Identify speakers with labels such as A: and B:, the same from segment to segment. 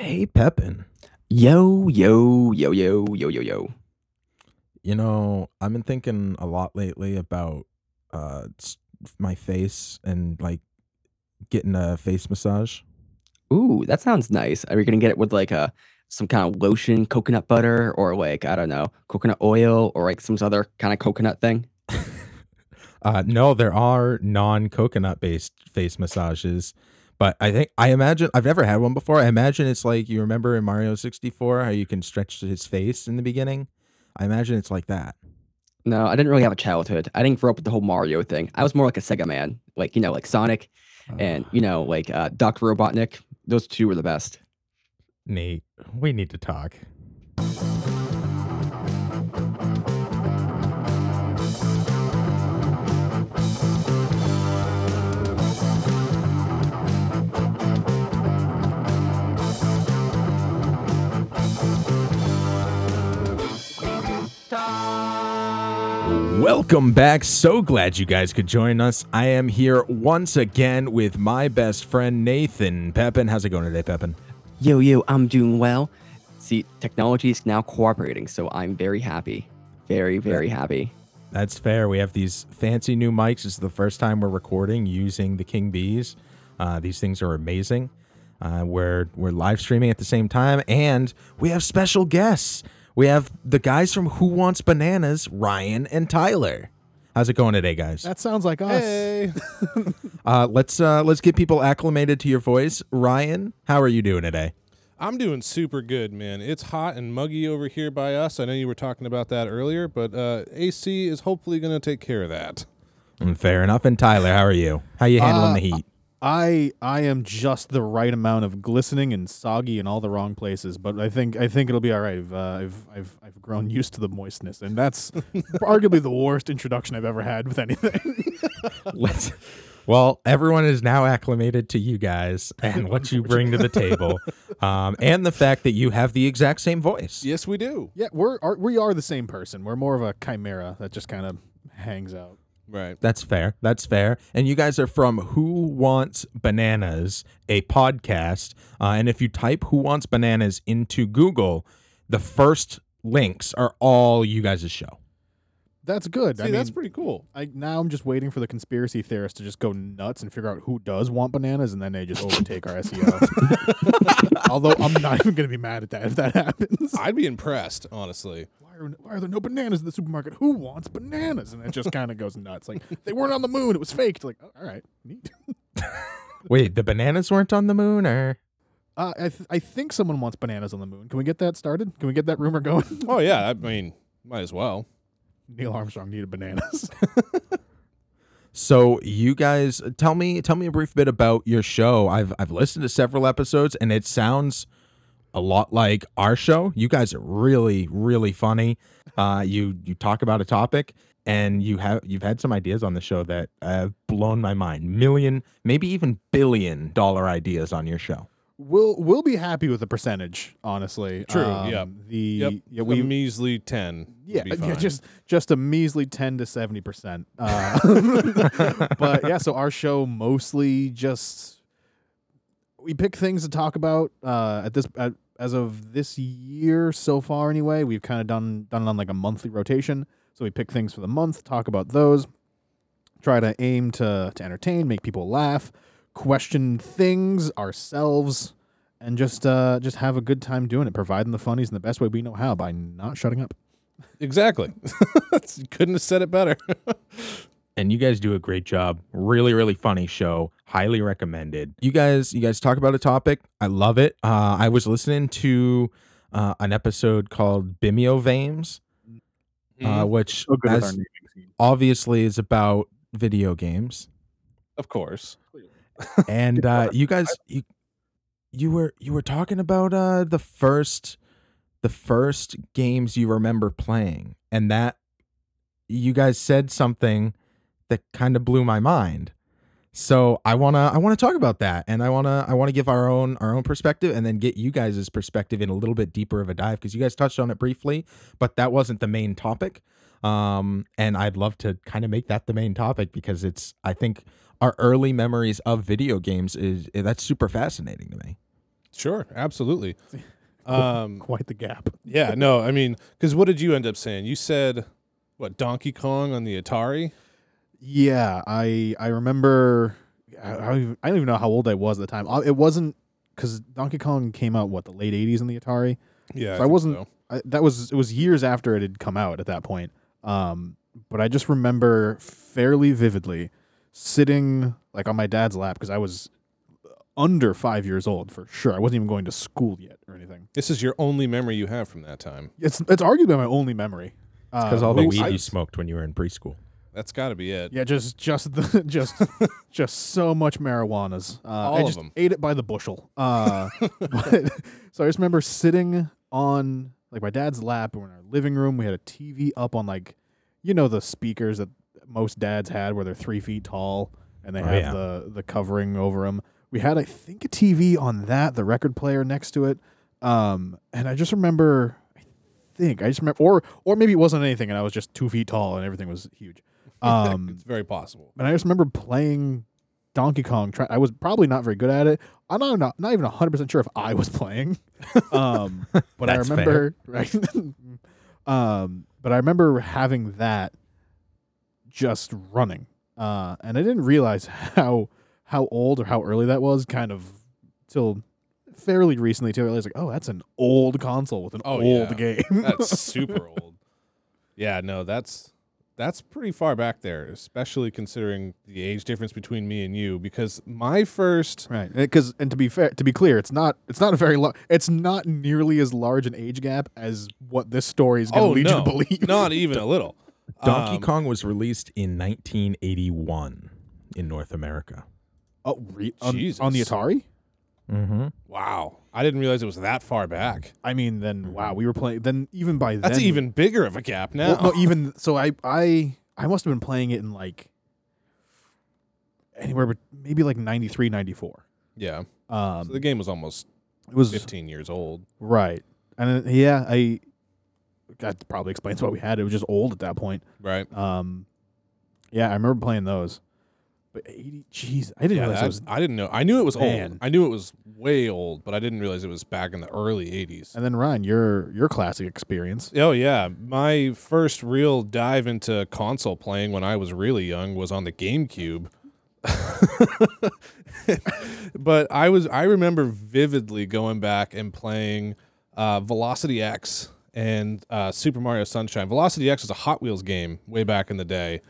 A: Hey, Pepin.
B: Yo, yo, yo, yo, yo, yo, yo.
A: You know, I've been thinking a lot lately about uh my face and like getting a face massage.
B: Ooh, that sounds nice. Are you gonna get it with like a some kind of lotion, coconut butter, or like I don't know, coconut oil, or like some other kind of coconut thing?
A: Uh no, there are non-coconut based face massages, but I think I imagine I've never had one before. I imagine it's like you remember in Mario 64 how you can stretch his face in the beginning? I imagine it's like that.
B: No, I didn't really have a childhood. I didn't grow up with the whole Mario thing. I was more like a Sega man, like you know, like Sonic, and you know, like uh, Doctor Robotnik. Those two were the best.
A: Nate, we need to talk. Welcome back. So glad you guys could join us. I am here once again with my best friend Nathan Pepin. How's it going today, Pepin?
B: Yo, yo, I'm doing well. See, technology is now cooperating, so I'm very happy, very, very happy.
A: That's fair. We have these fancy new mics. This is the first time we're recording using the King Bees. Uh, these things are amazing. Uh, we're we're live streaming at the same time, and we have special guests. We have the guys from Who Wants Bananas, Ryan and Tyler. How's it going today, guys?
C: That sounds like us.
D: Hey.
A: Uh, let's uh, let's get people acclimated to your voice. Ryan, how are you doing today?
D: I'm doing super good, man. It's hot and muggy over here by us. I know you were talking about that earlier, but uh, AC is hopefully going to take care of that.
A: Mm, Fair enough. And Tyler, how are you? How you handling
C: Uh,
A: the heat?
C: I I am just the right amount of glistening and soggy in all the wrong places, but I think I think it'll be all right. I've uh, I've, I've I've grown used to the moistness, and that's arguably the worst introduction I've ever had with anything.
A: Let's. Well, everyone is now acclimated to you guys and what you bring to the table, um, and the fact that you have the exact same voice.
D: Yes, we do.
C: yeah, we're are, we are the same person. We're more of a chimera that just kind of hangs out.
D: Right.
A: That's fair. That's fair. And you guys are from Who Wants Bananas, a podcast. Uh, and if you type Who Wants Bananas into Google, the first links are all you guys' show.
C: That's good.
D: See,
C: I mean,
D: that's pretty cool.
C: I, now I'm just waiting for the conspiracy theorists to just go nuts and figure out who does want bananas, and then they just overtake our SEO. Although I'm not even going to be mad at that if that happens.
D: I'd be impressed, honestly.
C: Why are, why are there no bananas in the supermarket? Who wants bananas? And it just kind of goes nuts. Like they weren't on the moon; it was faked. Like, oh, all right, neat.
A: Wait, the bananas weren't on the moon, or
C: Uh, I th- I think someone wants bananas on the moon. Can we get that started? Can we get that rumor going?
D: Oh, yeah. I mean, might as well.
C: Neil Armstrong needed bananas.
A: So you guys tell me tell me a brief bit about your show. I've I've listened to several episodes and it sounds a lot like our show. You guys are really really funny. Uh, you you talk about a topic and you have you've had some ideas on the show that have blown my mind. Million, maybe even billion dollar ideas on your show.
C: We'll we'll be happy with the percentage, honestly.
D: True,
C: Um,
D: yep.
C: The
D: Yep.
C: yeah
D: a
C: we
D: measly 10. would
C: Yeah, yeah, just just a measly ten to seventy percent. Uh, but yeah, so our show mostly just we pick things to talk about uh, at this at, as of this year so far. Anyway, we've kind of done done it on like a monthly rotation. So we pick things for the month, talk about those, try to aim to to entertain, make people laugh, question things ourselves. And just uh, just have a good time doing it, providing the funnies in the best way we know how by not shutting up.
D: Exactly. Couldn't have said it better.
A: and you guys do a great job. Really, really funny show. Highly recommended. You guys, you guys talk about a topic. I love it. Uh, I was listening to uh, an episode called Bimeo Vames, uh, which
C: so good with our
A: as obviously is about video games.
D: of course.
A: And uh, you guys, you you were you were talking about uh, the first the first games you remember playing, and that you guys said something that kind of blew my mind. So I wanna I wanna talk about that, and I wanna I wanna give our own our own perspective, and then get you guys' perspective in a little bit deeper of a dive because you guys touched on it briefly, but that wasn't the main topic. Um, and I'd love to kind of make that the main topic because it's I think our early memories of video games is that's super fascinating to me.
D: Sure, absolutely. Um,
C: Quite the gap.
D: yeah, no, I mean, because what did you end up saying? You said what Donkey Kong on the Atari?
C: Yeah, I I remember. I, I, don't even, I don't even know how old I was at the time. Uh, It wasn't because Donkey Kong came out what the late '80s in the Atari.
D: Yeah,
C: So I
D: think
C: wasn't-
D: so.
C: I, that was it was years after it had come out at that point. Um, but I just remember fairly vividly sitting like on my dad's lap because I was under five years old for sure. I wasn't even going to school yet or anything.
D: This is your only memory you have from that time.
C: It's it's arguably my only memory.
A: Because
C: Uh,
A: all the weed
C: I-
A: you smoked when you were in preschool.
D: That's got to be it.
C: Yeah, just just the, just just so much marijuanas. Uh,
D: All
C: I
D: of
C: just
D: them.
C: ate it by the bushel. Uh, but, so I just remember sitting on like my dad's lap. We're in our living room. We had a TV up on like, you know, the speakers that most dads had, where they're three feet tall and they
A: Oh,
C: have
A: yeah.
C: the the covering over them. We had, I think, a TV on that, the record player next to it. Um, and I just remember, I think I just remember, or or maybe it wasn't anything, and I was just two feet tall and everything was huge. Um,
D: it's very possible.
C: and I just remember playing Donkey Kong. Try- I was probably not very good at it. I'm not not, not even 100 percent sure if I was playing. Um, but I
A: That's fair.
C: remember right. um, but I remember having that just running, uh, and I didn't realize how how old or how early that was. Kind of till fairly recently too. I realized like, oh, that's an old console with an
D: Oh,
C: old
D: yeah.
C: game.
D: That's super old. Yeah, no, that's that's pretty far back there, especially considering the age difference between me and you. Because my first,
C: Right, because and to be fair, to be clear, it's not it's not a very large. It's not nearly as large an age gap as what this story is going to
D: oh
C: lead
D: no,
C: you to believe.
D: not even a little.
A: Donkey
D: Um,
A: Kong was released in 1981 in North America.
C: oh, re- on, on the Atari.
A: Mm-hmm.
D: Wow, I didn't realize it was that far back.
C: I mean, then wow, we were playing. Then even by
D: That's
C: then,
D: even bigger of a gap now.
C: well, no, even so, I I I must have been playing it in like anywhere, but maybe like 93, 94.
D: yeah,
C: Um,
D: so the game was almost
C: it was
D: 15 years old.
C: right, and then, yeah, I that probably explains why we had it. It was just old at that point.
D: Right.
C: Um, yeah, I remember playing those. But eighty, jeez, I didn't
D: Yeah,
C: realize
D: that-
C: it was.
D: I didn't know. I knew it was
C: Man.
D: old. I knew it was way old, but I didn't realize it was back in the early 80s.
C: And then Ryan, your your classic experience.
D: Oh yeah, my first real dive into console playing when I was really young was on the GameCube. but I was I remember vividly going back and playing uh, Velocity X and uh, Super Mario Sunshine. Velocity X was a Hot Wheels game way back in the day,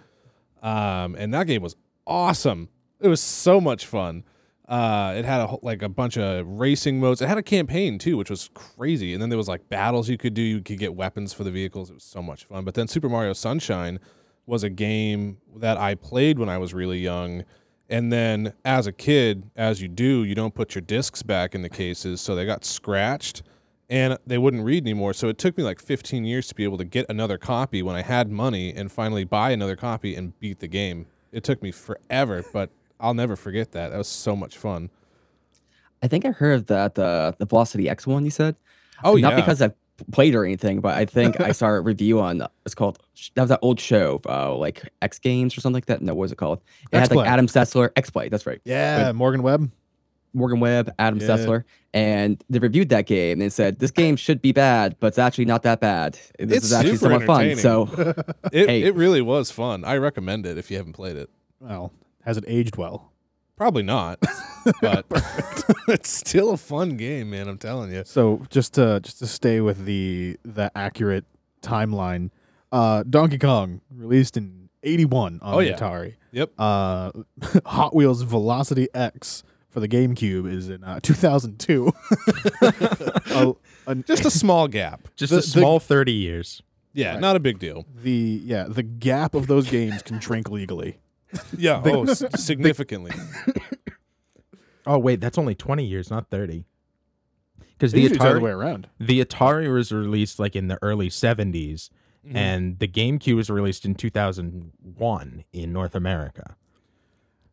D: um, and that game was awesome. It was so much fun. Uh, it had a, like a bunch of racing modes. It had a campaign too, which was crazy. And then there was like battles you could do. You could get weapons for the vehicles. It was so much fun. But then Super Mario Sunshine was a game that I played when I was really young. And then as a kid, as you do, you don't put your discs back in the cases, so they got scratched and they wouldn't read anymore. So it took me like 15 years to be able to get another copy when I had money and finally buy another copy and beat the game. It took me forever, but I'll never forget that. That was so much fun.
B: I think I heard that the the Velocity X one you said.
D: Oh
B: Not
D: yeah,
B: because I've played or anything, but I think I saw a review on it's called that was that old show, uh, like X Games or something like that. No, what was it called? It had
C: X-Play.
B: like Adam Sessler, X Play. That's right.
C: Yeah, Morgan Webb.
B: Morgan Webb, Adam
C: Yeah.
B: Sessler, and they reviewed that game and said this game should be bad, but it's actually not that bad. This
D: It's
B: is actually
D: super
B: somewhat fun. So
D: it,
B: hey.
D: it really was fun. I recommend it if you haven't played it.
C: Well, has it aged well?
D: Probably not, but it's still a fun game, man. I'm telling you.
C: So just to just to stay with the the accurate timeline, uh, Donkey Kong released in '81 on
D: Oh,
C: the
D: yeah.
C: Atari.
D: Yep.
C: Uh, Hot Wheels Velocity X for the GameCube is in uh, 2002. Uh, an-
D: Just a small gap.
A: Just
C: The-
A: a
C: the-
A: small 30 years.
D: Yeah,
C: Right.
D: not a big deal.
C: the yeah the gap of those games can shrink legally.
D: Yeah, oh, significantly.
A: Oh, wait, that's only 20 years, not 30. Because the
C: it's the way
A: Atari,
C: around.
A: the Atari was released like in the early 70s,
D: Mhm.
A: and the GameCube was released in 2001 in North America.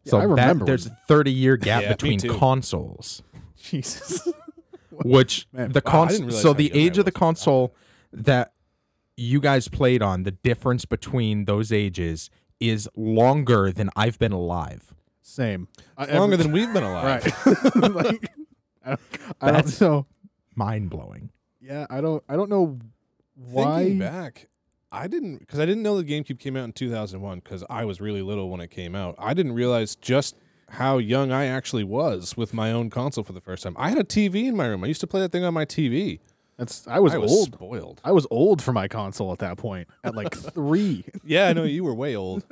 C: Yeah,
A: So
C: I
A: that,
C: remember
A: there's a 30 year gap
D: Yeah, me
A: between
D: too.
A: consoles,
C: Jesus.
A: which
C: Man,
A: the
D: wow, I
A: console.
D: didn't realize
A: So
D: how
A: the
D: young I
A: age of the
D: was
A: console that you guys played on, the difference between those ages is longer than I've been alive.
C: Same. I-
D: Longer
C: every-
D: than we've been alive.
C: right. like, I don't, I don't
A: That's-
C: know.
A: Mind blowing.
C: Yeah, I don't. I don't know why.
D: Thinking back, I didn't because I didn't know the GameCube came out in 2001 because I was really little when it came out. I didn't realize just how young I actually was with my own console for the first time. I had a TV in my room. I used to play that thing on my TV.
C: That's I was,
D: I was
C: old.
D: spoiled.
C: I was old for my console at that point. At like three.
D: Yeah, I know you were way old.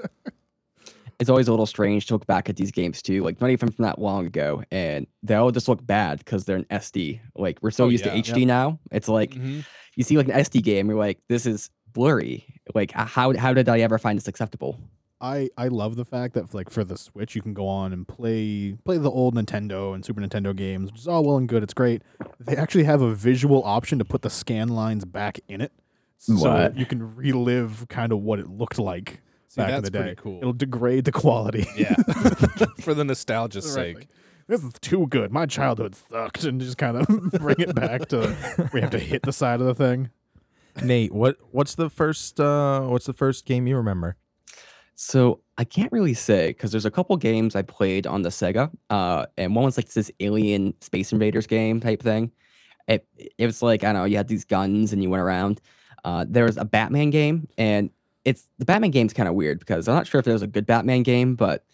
B: it's always a little strange to look back at these games too, like not even from that long ago, and they all just look bad because they're an SD. Like we're so
D: Oh,
B: used
D: yeah.
B: to HD now. It's like
D: Mhm.
B: you see like an SD game, you're like, this is blurry. Like uh, how how did I ever find this acceptable?
C: I I love the fact that like for the Switch you can go on and play play the old Nintendo and Super Nintendo games, which is all well and good. It's great. They actually have a visual option to put the scan lines back in it, so
B: What?
C: you can relive kind of what it looked like
D: See,
C: back in the day.
D: pretty cool.
C: It'll degrade the quality.
D: yeah, for the nostalgia's
C: Right,
D: sake.
C: this is too good. My childhood sucked, and just kind of bring it back to we have to hit the side of the thing.
A: Nate, what what's the first uh what's the first game you remember?
B: So I can't really say because there's a couple games I played on the Sega, uh, and one was like this Alien Space Invaders game type thing. It it was like I don't know, you had these guns and you went around. Uh, there was a Batman game, and it's the Batman game's kind of weird because I'm not sure if there was a good Batman game, but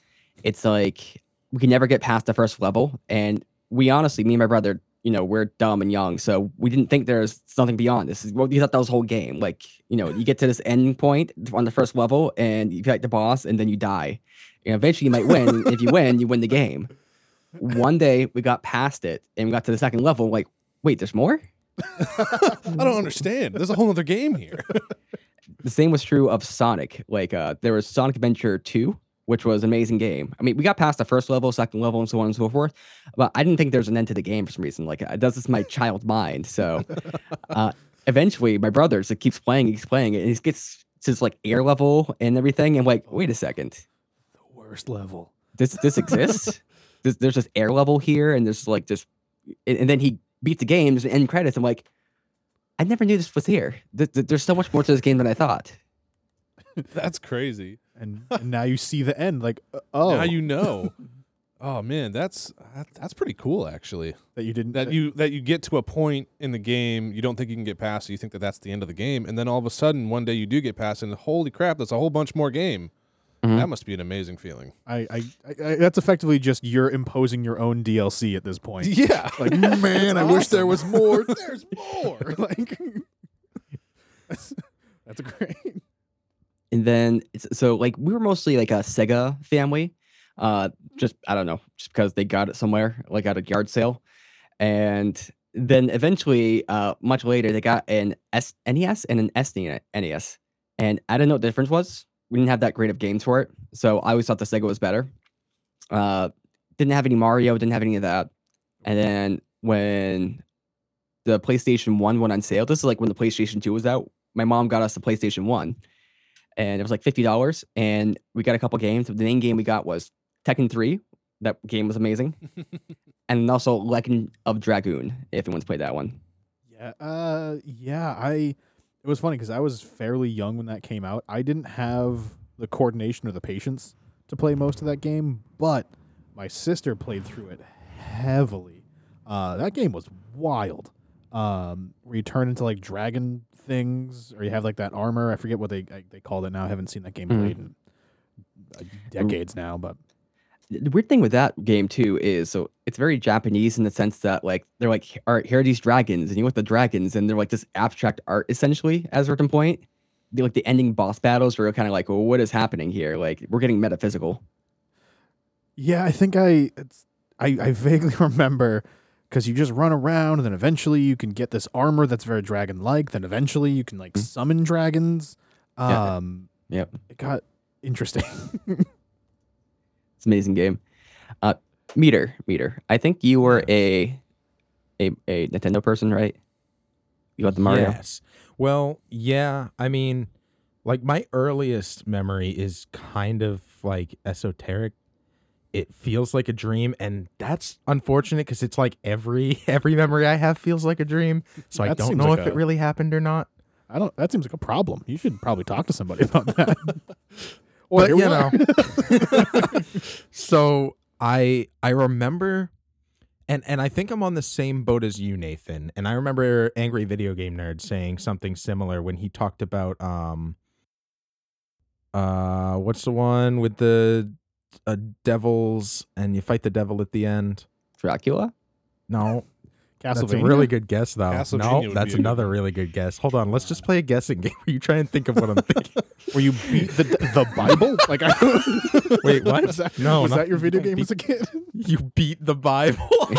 B: it's like we can never get past the first level, and we honestly, me and my brother, you know, we're dumb and young, so we didn't think there's something beyond this. Is what we thought that was whole game. Like, you know, you get to this end point on the first level, and you fight the boss, and then you die. And eventually, you might win. if you win, you win the game. One day, we got past it, and we got to the second level. Like, wait, there's more.
D: I don't understand. There's a whole other game here.
B: the same was true of Sonic. Like uh, there was Sonic Adventure 2, which was an amazing game. I mean, we got past the first level, second level, and so on and so forth. But I didn't think there was an end to the game for some reason. Like it does this my child mind. So uh, eventually, my brother just keeps playing, he keeps playing and he gets to this like air level and everything. And like, wait a second,
C: The worst level.
B: this this exists. There's, there's this air level here, and there's like this, and, and then he beats the game. There's an end credits. I'm like, I never knew this was here. Th- th- there's so much more to this game than I thought.
D: That's crazy.
C: And, and now you see the end. Like, uh, oh,
D: Now you know. Oh man, that's that, that's pretty cool actually.
C: that you didn't.
D: That you that you get to a point in the game you don't think you can get past. You think that that's the end of the game, and then all of a sudden one day you do get past, and holy crap, that's a whole bunch more game.
B: Mhm.
D: That must be an amazing feeling.
C: I, I, I, I, that's effectively just you're imposing your own DLC at this point.
D: Yeah,
C: Like, man, I wish there was more. There's more. like, that's, that's great.
B: And then so like we were mostly like a Sega family. Uh, just I don't know, just because they got it somewhere, like at a yard sale, and then eventually, uh, much later, they got an S- NES and an SNES, and I didn't know what the difference was. We didn't have that great of games for it, so I always thought the Sega was better. Uh, didn't have any Mario, didn't have any of that, and then when the PlayStation One went on sale, this is like when the PlayStation Two was out. My mom got us the PlayStation One, and it was like fifty dollars, and we got a couple games. The main game we got was Tekken Three. That game was amazing, and also Legend of Dragoon. If anyone's played that one,
C: Yeah. Uh. Yeah. I. It was funny because I was fairly young when that came out. I didn't have the coordination or the patience to play most of that game, but my sister played through it heavily. Uh, that game was wild. Um, where you turn into like dragon things, or you have like that armor. I forget what they I, they called it now. I haven't seen that game
B: Mhm.
C: played in uh, decades now, but
B: the weird thing with that game too is so it's very Japanese in the sense that like they're like, all right, here are these dragons, and you want the dragons, and they're like this abstract art essentially at a certain point. The, like the ending boss battles were kind of like, well, what is happening here? Like we're getting metaphysical.
C: Yeah, I think I it's I, I vaguely remember because you just run around and then eventually you can get this armor that's very dragon like. Then eventually you can like
B: Mm.
C: summon dragons.
B: Yeah.
C: Um,
B: Yep.
C: it got interesting.
B: It's an amazing game. Uh, meter, meter. I think you were a, a a Nintendo person, right? You got the Mario.
A: Yes. Well, yeah. I mean, like my earliest memory is kind of like esoteric. It feels like a dream, and that's unfortunate because it's like every every memory I have feels like a dream. So I don't know
C: like
A: if
C: a-
A: it really happened or not.
C: I don't. That seems like a problem. You should probably talk to somebody about that. Well,
A: you
C: we
A: know, so I I remember, And and I think I'm on the same boat as you, Nathan. And I remember Angry Video Game Nerd saying something similar when he talked about um uh what's the one with the uh, devils and you fight the devil at the end?
B: Dracula.
A: No, that's a
C: Castlevania.
A: really good guess though.
D: Castlevania
A: No,
D: would
A: that's
D: be a good
A: another really good guess. Hold on, let's just play a guessing game where you try and think of what I'm thinking.
C: Where you beat the the Bible? Like I
A: Wait, what?
C: Was that,
A: No,
C: was
A: not-
C: that your video game
A: beat-
C: as a kid?
A: you beat the Bible.
C: you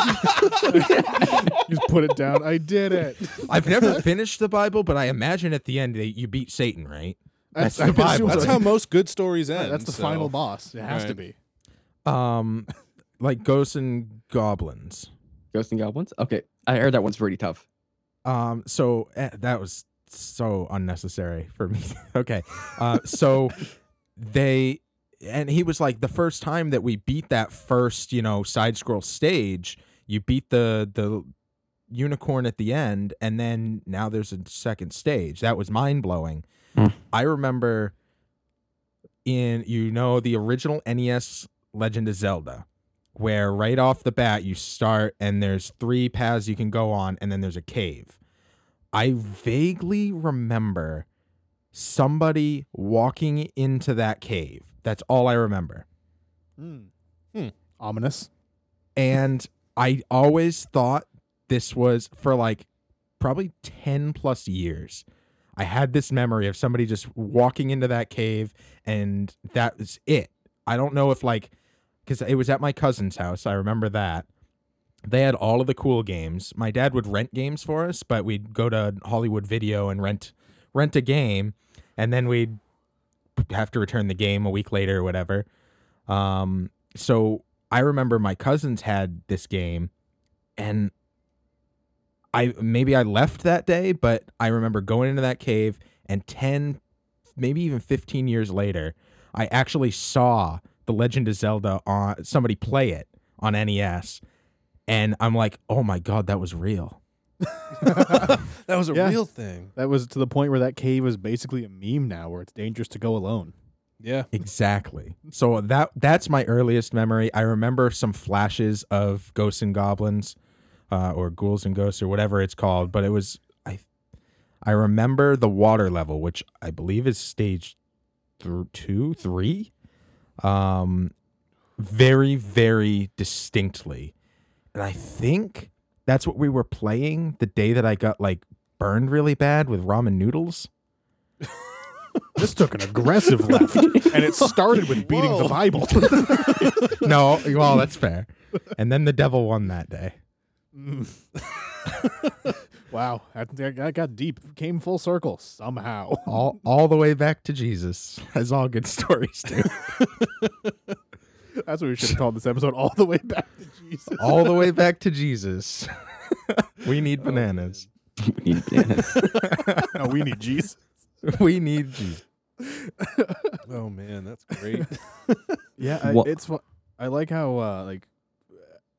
C: just put it down. I did it.
A: I've never finished the Bible, but I imagine at the end that you beat Satan, right?
C: That's,
A: the Bible.
D: That's how most good stories
C: Right,
D: end.
C: that's the
D: so-
C: final boss. It has to be.
A: Um, like ghosts and goblins.
B: Ghosts and Goblins. Okay, I heard that one's pretty tough.
A: Um, so eh, that was so unnecessary for me. okay, uh, so they and he was like the first time that we beat that first, you know, side scroll stage. You beat the the unicorn at the end, and then now there's a second stage. That was mind blowing.
B: Hmm.
A: I remember in you know the original NES Legend of Zelda, where right off the bat you start and there's three paths you can go on, and then there's a cave. I vaguely remember somebody walking into that cave. That's all I remember.
D: Hmm.
C: Ominous.
A: And I always thought this was for like probably 10 plus years. I had this memory of somebody just walking into that cave and that was it. I don't know if like cuz it was at my cousin's house. I remember that. They had all of the cool games. My dad would rent games for us, but we'd go to Hollywood Video and rent rent a game and then we'd have to return the game a week later or whatever. Um so I remember my cousins had this game and I maybe I left that day, but I remember going into that cave and 10 maybe even 15 years later, I actually saw The Legend of Zelda on somebody play it on NES and I'm like, "Oh my god, that was real."
D: that was a
C: Yeah.
D: real thing.
C: That was to the point where that cave is basically a meme now, where it's dangerous to go alone.
D: Yeah.
A: Exactly. So that that's my earliest memory. I remember some flashes of ghosts and goblins, uh, or ghouls and ghosts, or whatever it's called. But it was I, I remember the water level, which I believe is stage th- two, three, um, very very distinctly, and I think that's what we were playing the day that I got like burned really bad with ramen noodles.
C: This took an aggressive left, and it started with beating the Bible.
A: no, well, that's fair. And then the devil won that day.
C: Mm. wow, that, that got deep. Came full circle somehow.
A: All all the way back to Jesus, as all good stories do.
C: That's what we should have called this episode. All the way back to Jesus.
A: all the way back to Jesus. we need bananas.
B: We need bananas.
C: no, we need Jesus.
A: we need Jesus.
D: Oh man, that's great.
C: Yeah, I, it's. fu- I like how uh, like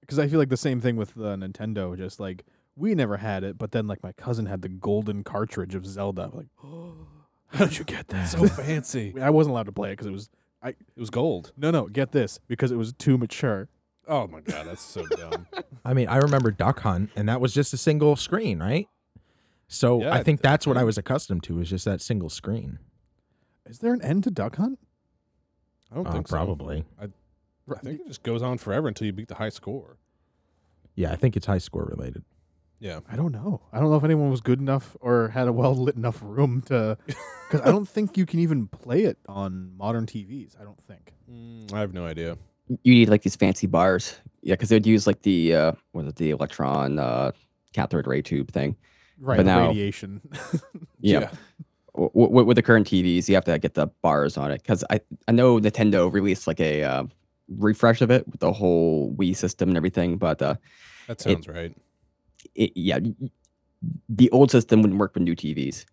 C: because I feel like the same thing with the Nintendo. Just like we never had it, but then like my cousin had the golden cartridge of Zelda. I'm like, how did you get that?
D: so fancy.
C: I wasn't allowed to play it because it was I.
D: It was gold.
C: no, no. Get this because it was too mature.
D: Oh my god, that's so dumb.
A: I mean, I remember Duck Hunt, and that was just a single screen, right? So
D: Yeah,
A: I think
D: th-
A: that's what I was accustomed to, is just that single screen.
C: Is there an end to Duck Hunt?
D: I don't
A: Uh,
D: think so.
A: probably.
D: I, I think it just goes on forever until you beat the high score.
A: Yeah, I think it's high score related.
D: Yeah.
C: I don't know. I don't know if anyone was good enough or had a well lit enough room to. Because I don't think you can even play it on modern TVs. I don't think.
D: Mm, I have no idea.
B: you need like these fancy bars. Yeah, because they'd use like the uh, what is it, the electron uh, cathode ray tube thing.
C: Right.
B: But now-
C: radiation.
B: Yeah. W- w- with the current TVs, you have to get the bars on it because I I know Nintendo released like a uh, refresh of it with the whole Wii system and everything, but uh,
D: That sounds right.
B: it, yeah, y- y- the old system wouldn't work with new TVs.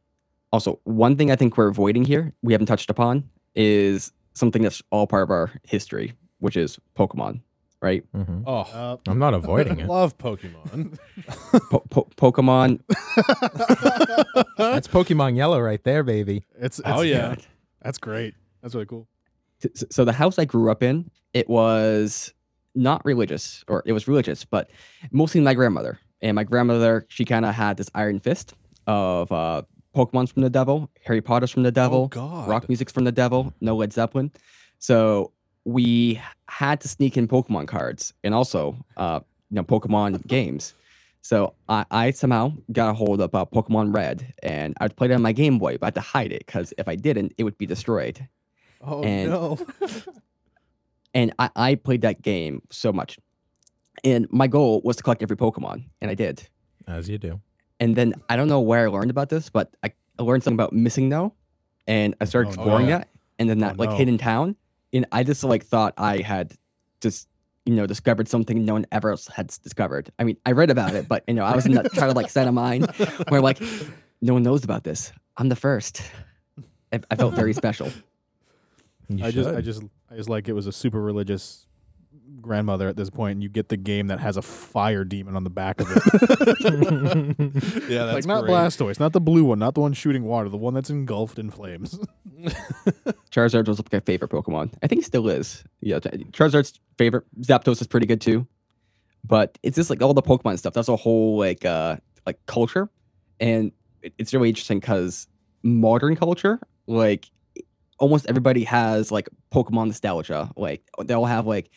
B: Also, one thing I think we're avoiding here, we haven't touched upon, is something that's all part of our history, which is Pokemon, right?
A: Mhm.
D: Oh,
C: uh,
A: I'm not avoiding it.
D: I love Pokemon.
B: Po- po- Pokemon,
A: That's Pokemon Yellow right there, baby.
C: it's, it's
D: Oh, yeah.
C: That's great. That's really cool.
B: s- so the house I grew up in, it was not religious, or it was religious, but mostly my grandmother. And my grandmother, she kind of had this iron fist of uh, Pokemon's from the devil, Harry Potter's from the
D: Oh
B: devil,
D: God.
B: rock music's from the devil, no Led Zeppelin. So we had to sneak in Pokemon cards and also, uh, you know, Pokemon games. So I, I somehow got a hold of uh, Pokemon Red, and I would play it on my Game Boy, but I had to hide it because if I didn't, it would be destroyed.
C: Oh
B: And-
C: no.
B: And I, I played that game so much, and my goal was to collect every Pokemon, and I did.
A: As you do.
B: And then I don't know where I learned about this, but I, I learned something about MissingNo, and I started
C: Oh,
B: exploring
D: yeah.
B: that, and then that
C: Oh,
B: like
C: no.
B: hidden town, and I just like thought I had just you know discovered something no one ever else had discovered. I mean, I read about it, but you know I was in that kind of like state of mind where like no one knows about this. I'm the first. I, I felt very special.
A: You
C: I just, I just, I just like it was a super religious grandmother at this point, and you get the game that has a fire demon on the back of it.
D: Yeah, that's
C: like not
D: great.
C: Blastoise, not the blue one, not the one shooting water, the one that's engulfed in flames.
B: Charizard was like my favorite Pokemon. I think he still is. Yeah, Charizard's favorite. Zapdos is pretty good too. But it's just like all the Pokemon stuff. That's a whole like uh like culture, and it's really interesting because modern culture, like almost everybody has like Pokemon nostalgia. Like they all have like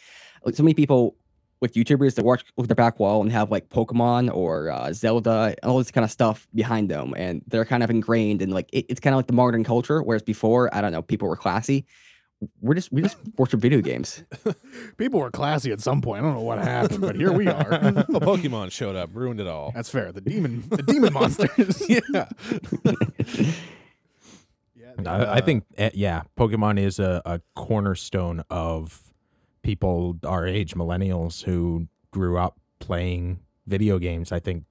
B: like so many people with YouTubers that watch look at their back wall and have like Pokemon or uh, Zelda, and all this kind of stuff behind them, and they're kind of ingrained in like it, it's kind of like the modern culture. Whereas before, I don't know, people were classy. We're just we just worship video games.
C: People were classy at some point. I don't know what happened, but here we are.
D: A Pokemon showed up, ruined it all.
C: That's fair. The demon, the demon monsters.
D: yeah.
C: Yeah,
A: I, I think, eh, yeah, Pokemon is a, a cornerstone of people our age, millennials who grew up playing video games. I think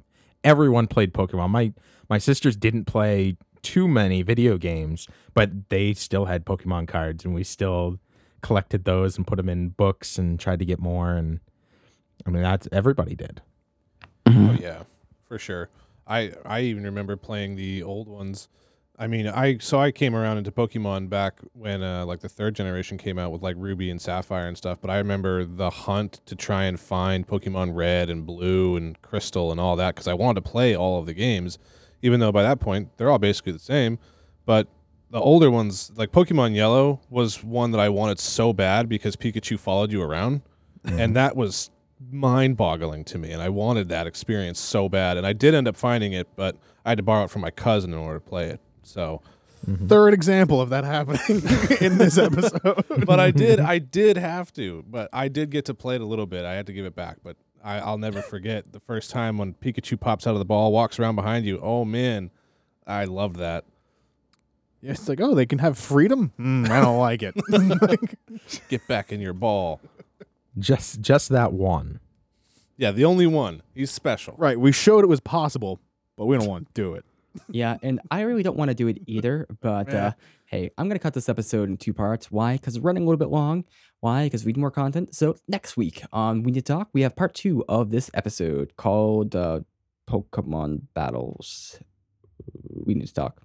A: everyone played Pokemon. My my sisters didn't play too many video games, but they still had Pokemon cards, and we still collected those and put them in books and tried to get more. And I mean, that's everybody did.
D: Oh yeah, for sure. I I even remember playing the old ones. I mean, I so I came around into Pokemon back when uh, like the third generation came out with like Ruby and Sapphire and stuff. But I remember the hunt to try and find Pokemon Red and Blue and Crystal and all that because I wanted to play all of the games, even though by that point they're all basically the same. But the older ones, like Pokemon Yellow, was one that I wanted so bad because Pikachu followed you around, and that was mind-boggling to me. And I wanted that experience so bad, and I did end up finding it, but I had to borrow it from my cousin in order to play it. So,
C: third example of that happening in this episode.
D: but I did, I did have to, but I did get to play it a little bit. I had to give it back, but I, I'll never forget the first time when Pikachu pops out of the ball, walks around behind you. Oh man, I loved that.
C: Yeah, it's like, oh, they can have freedom. Mm, I don't like it. Like,
D: Get back in your ball.
A: Just just that one.
D: Yeah, the only one. He's special.
C: right, we showed it was possible, but we don't want to do it.
B: Yeah, and I really don't want to do it either. But
C: Yeah.
B: uh, hey, I'm gonna cut this episode in two parts. Why? Because it's running a little bit long. Why? Because we need more content. So next week on We Need to Talk, we have part two of this episode called uh, Pokemon Battles. We need to talk.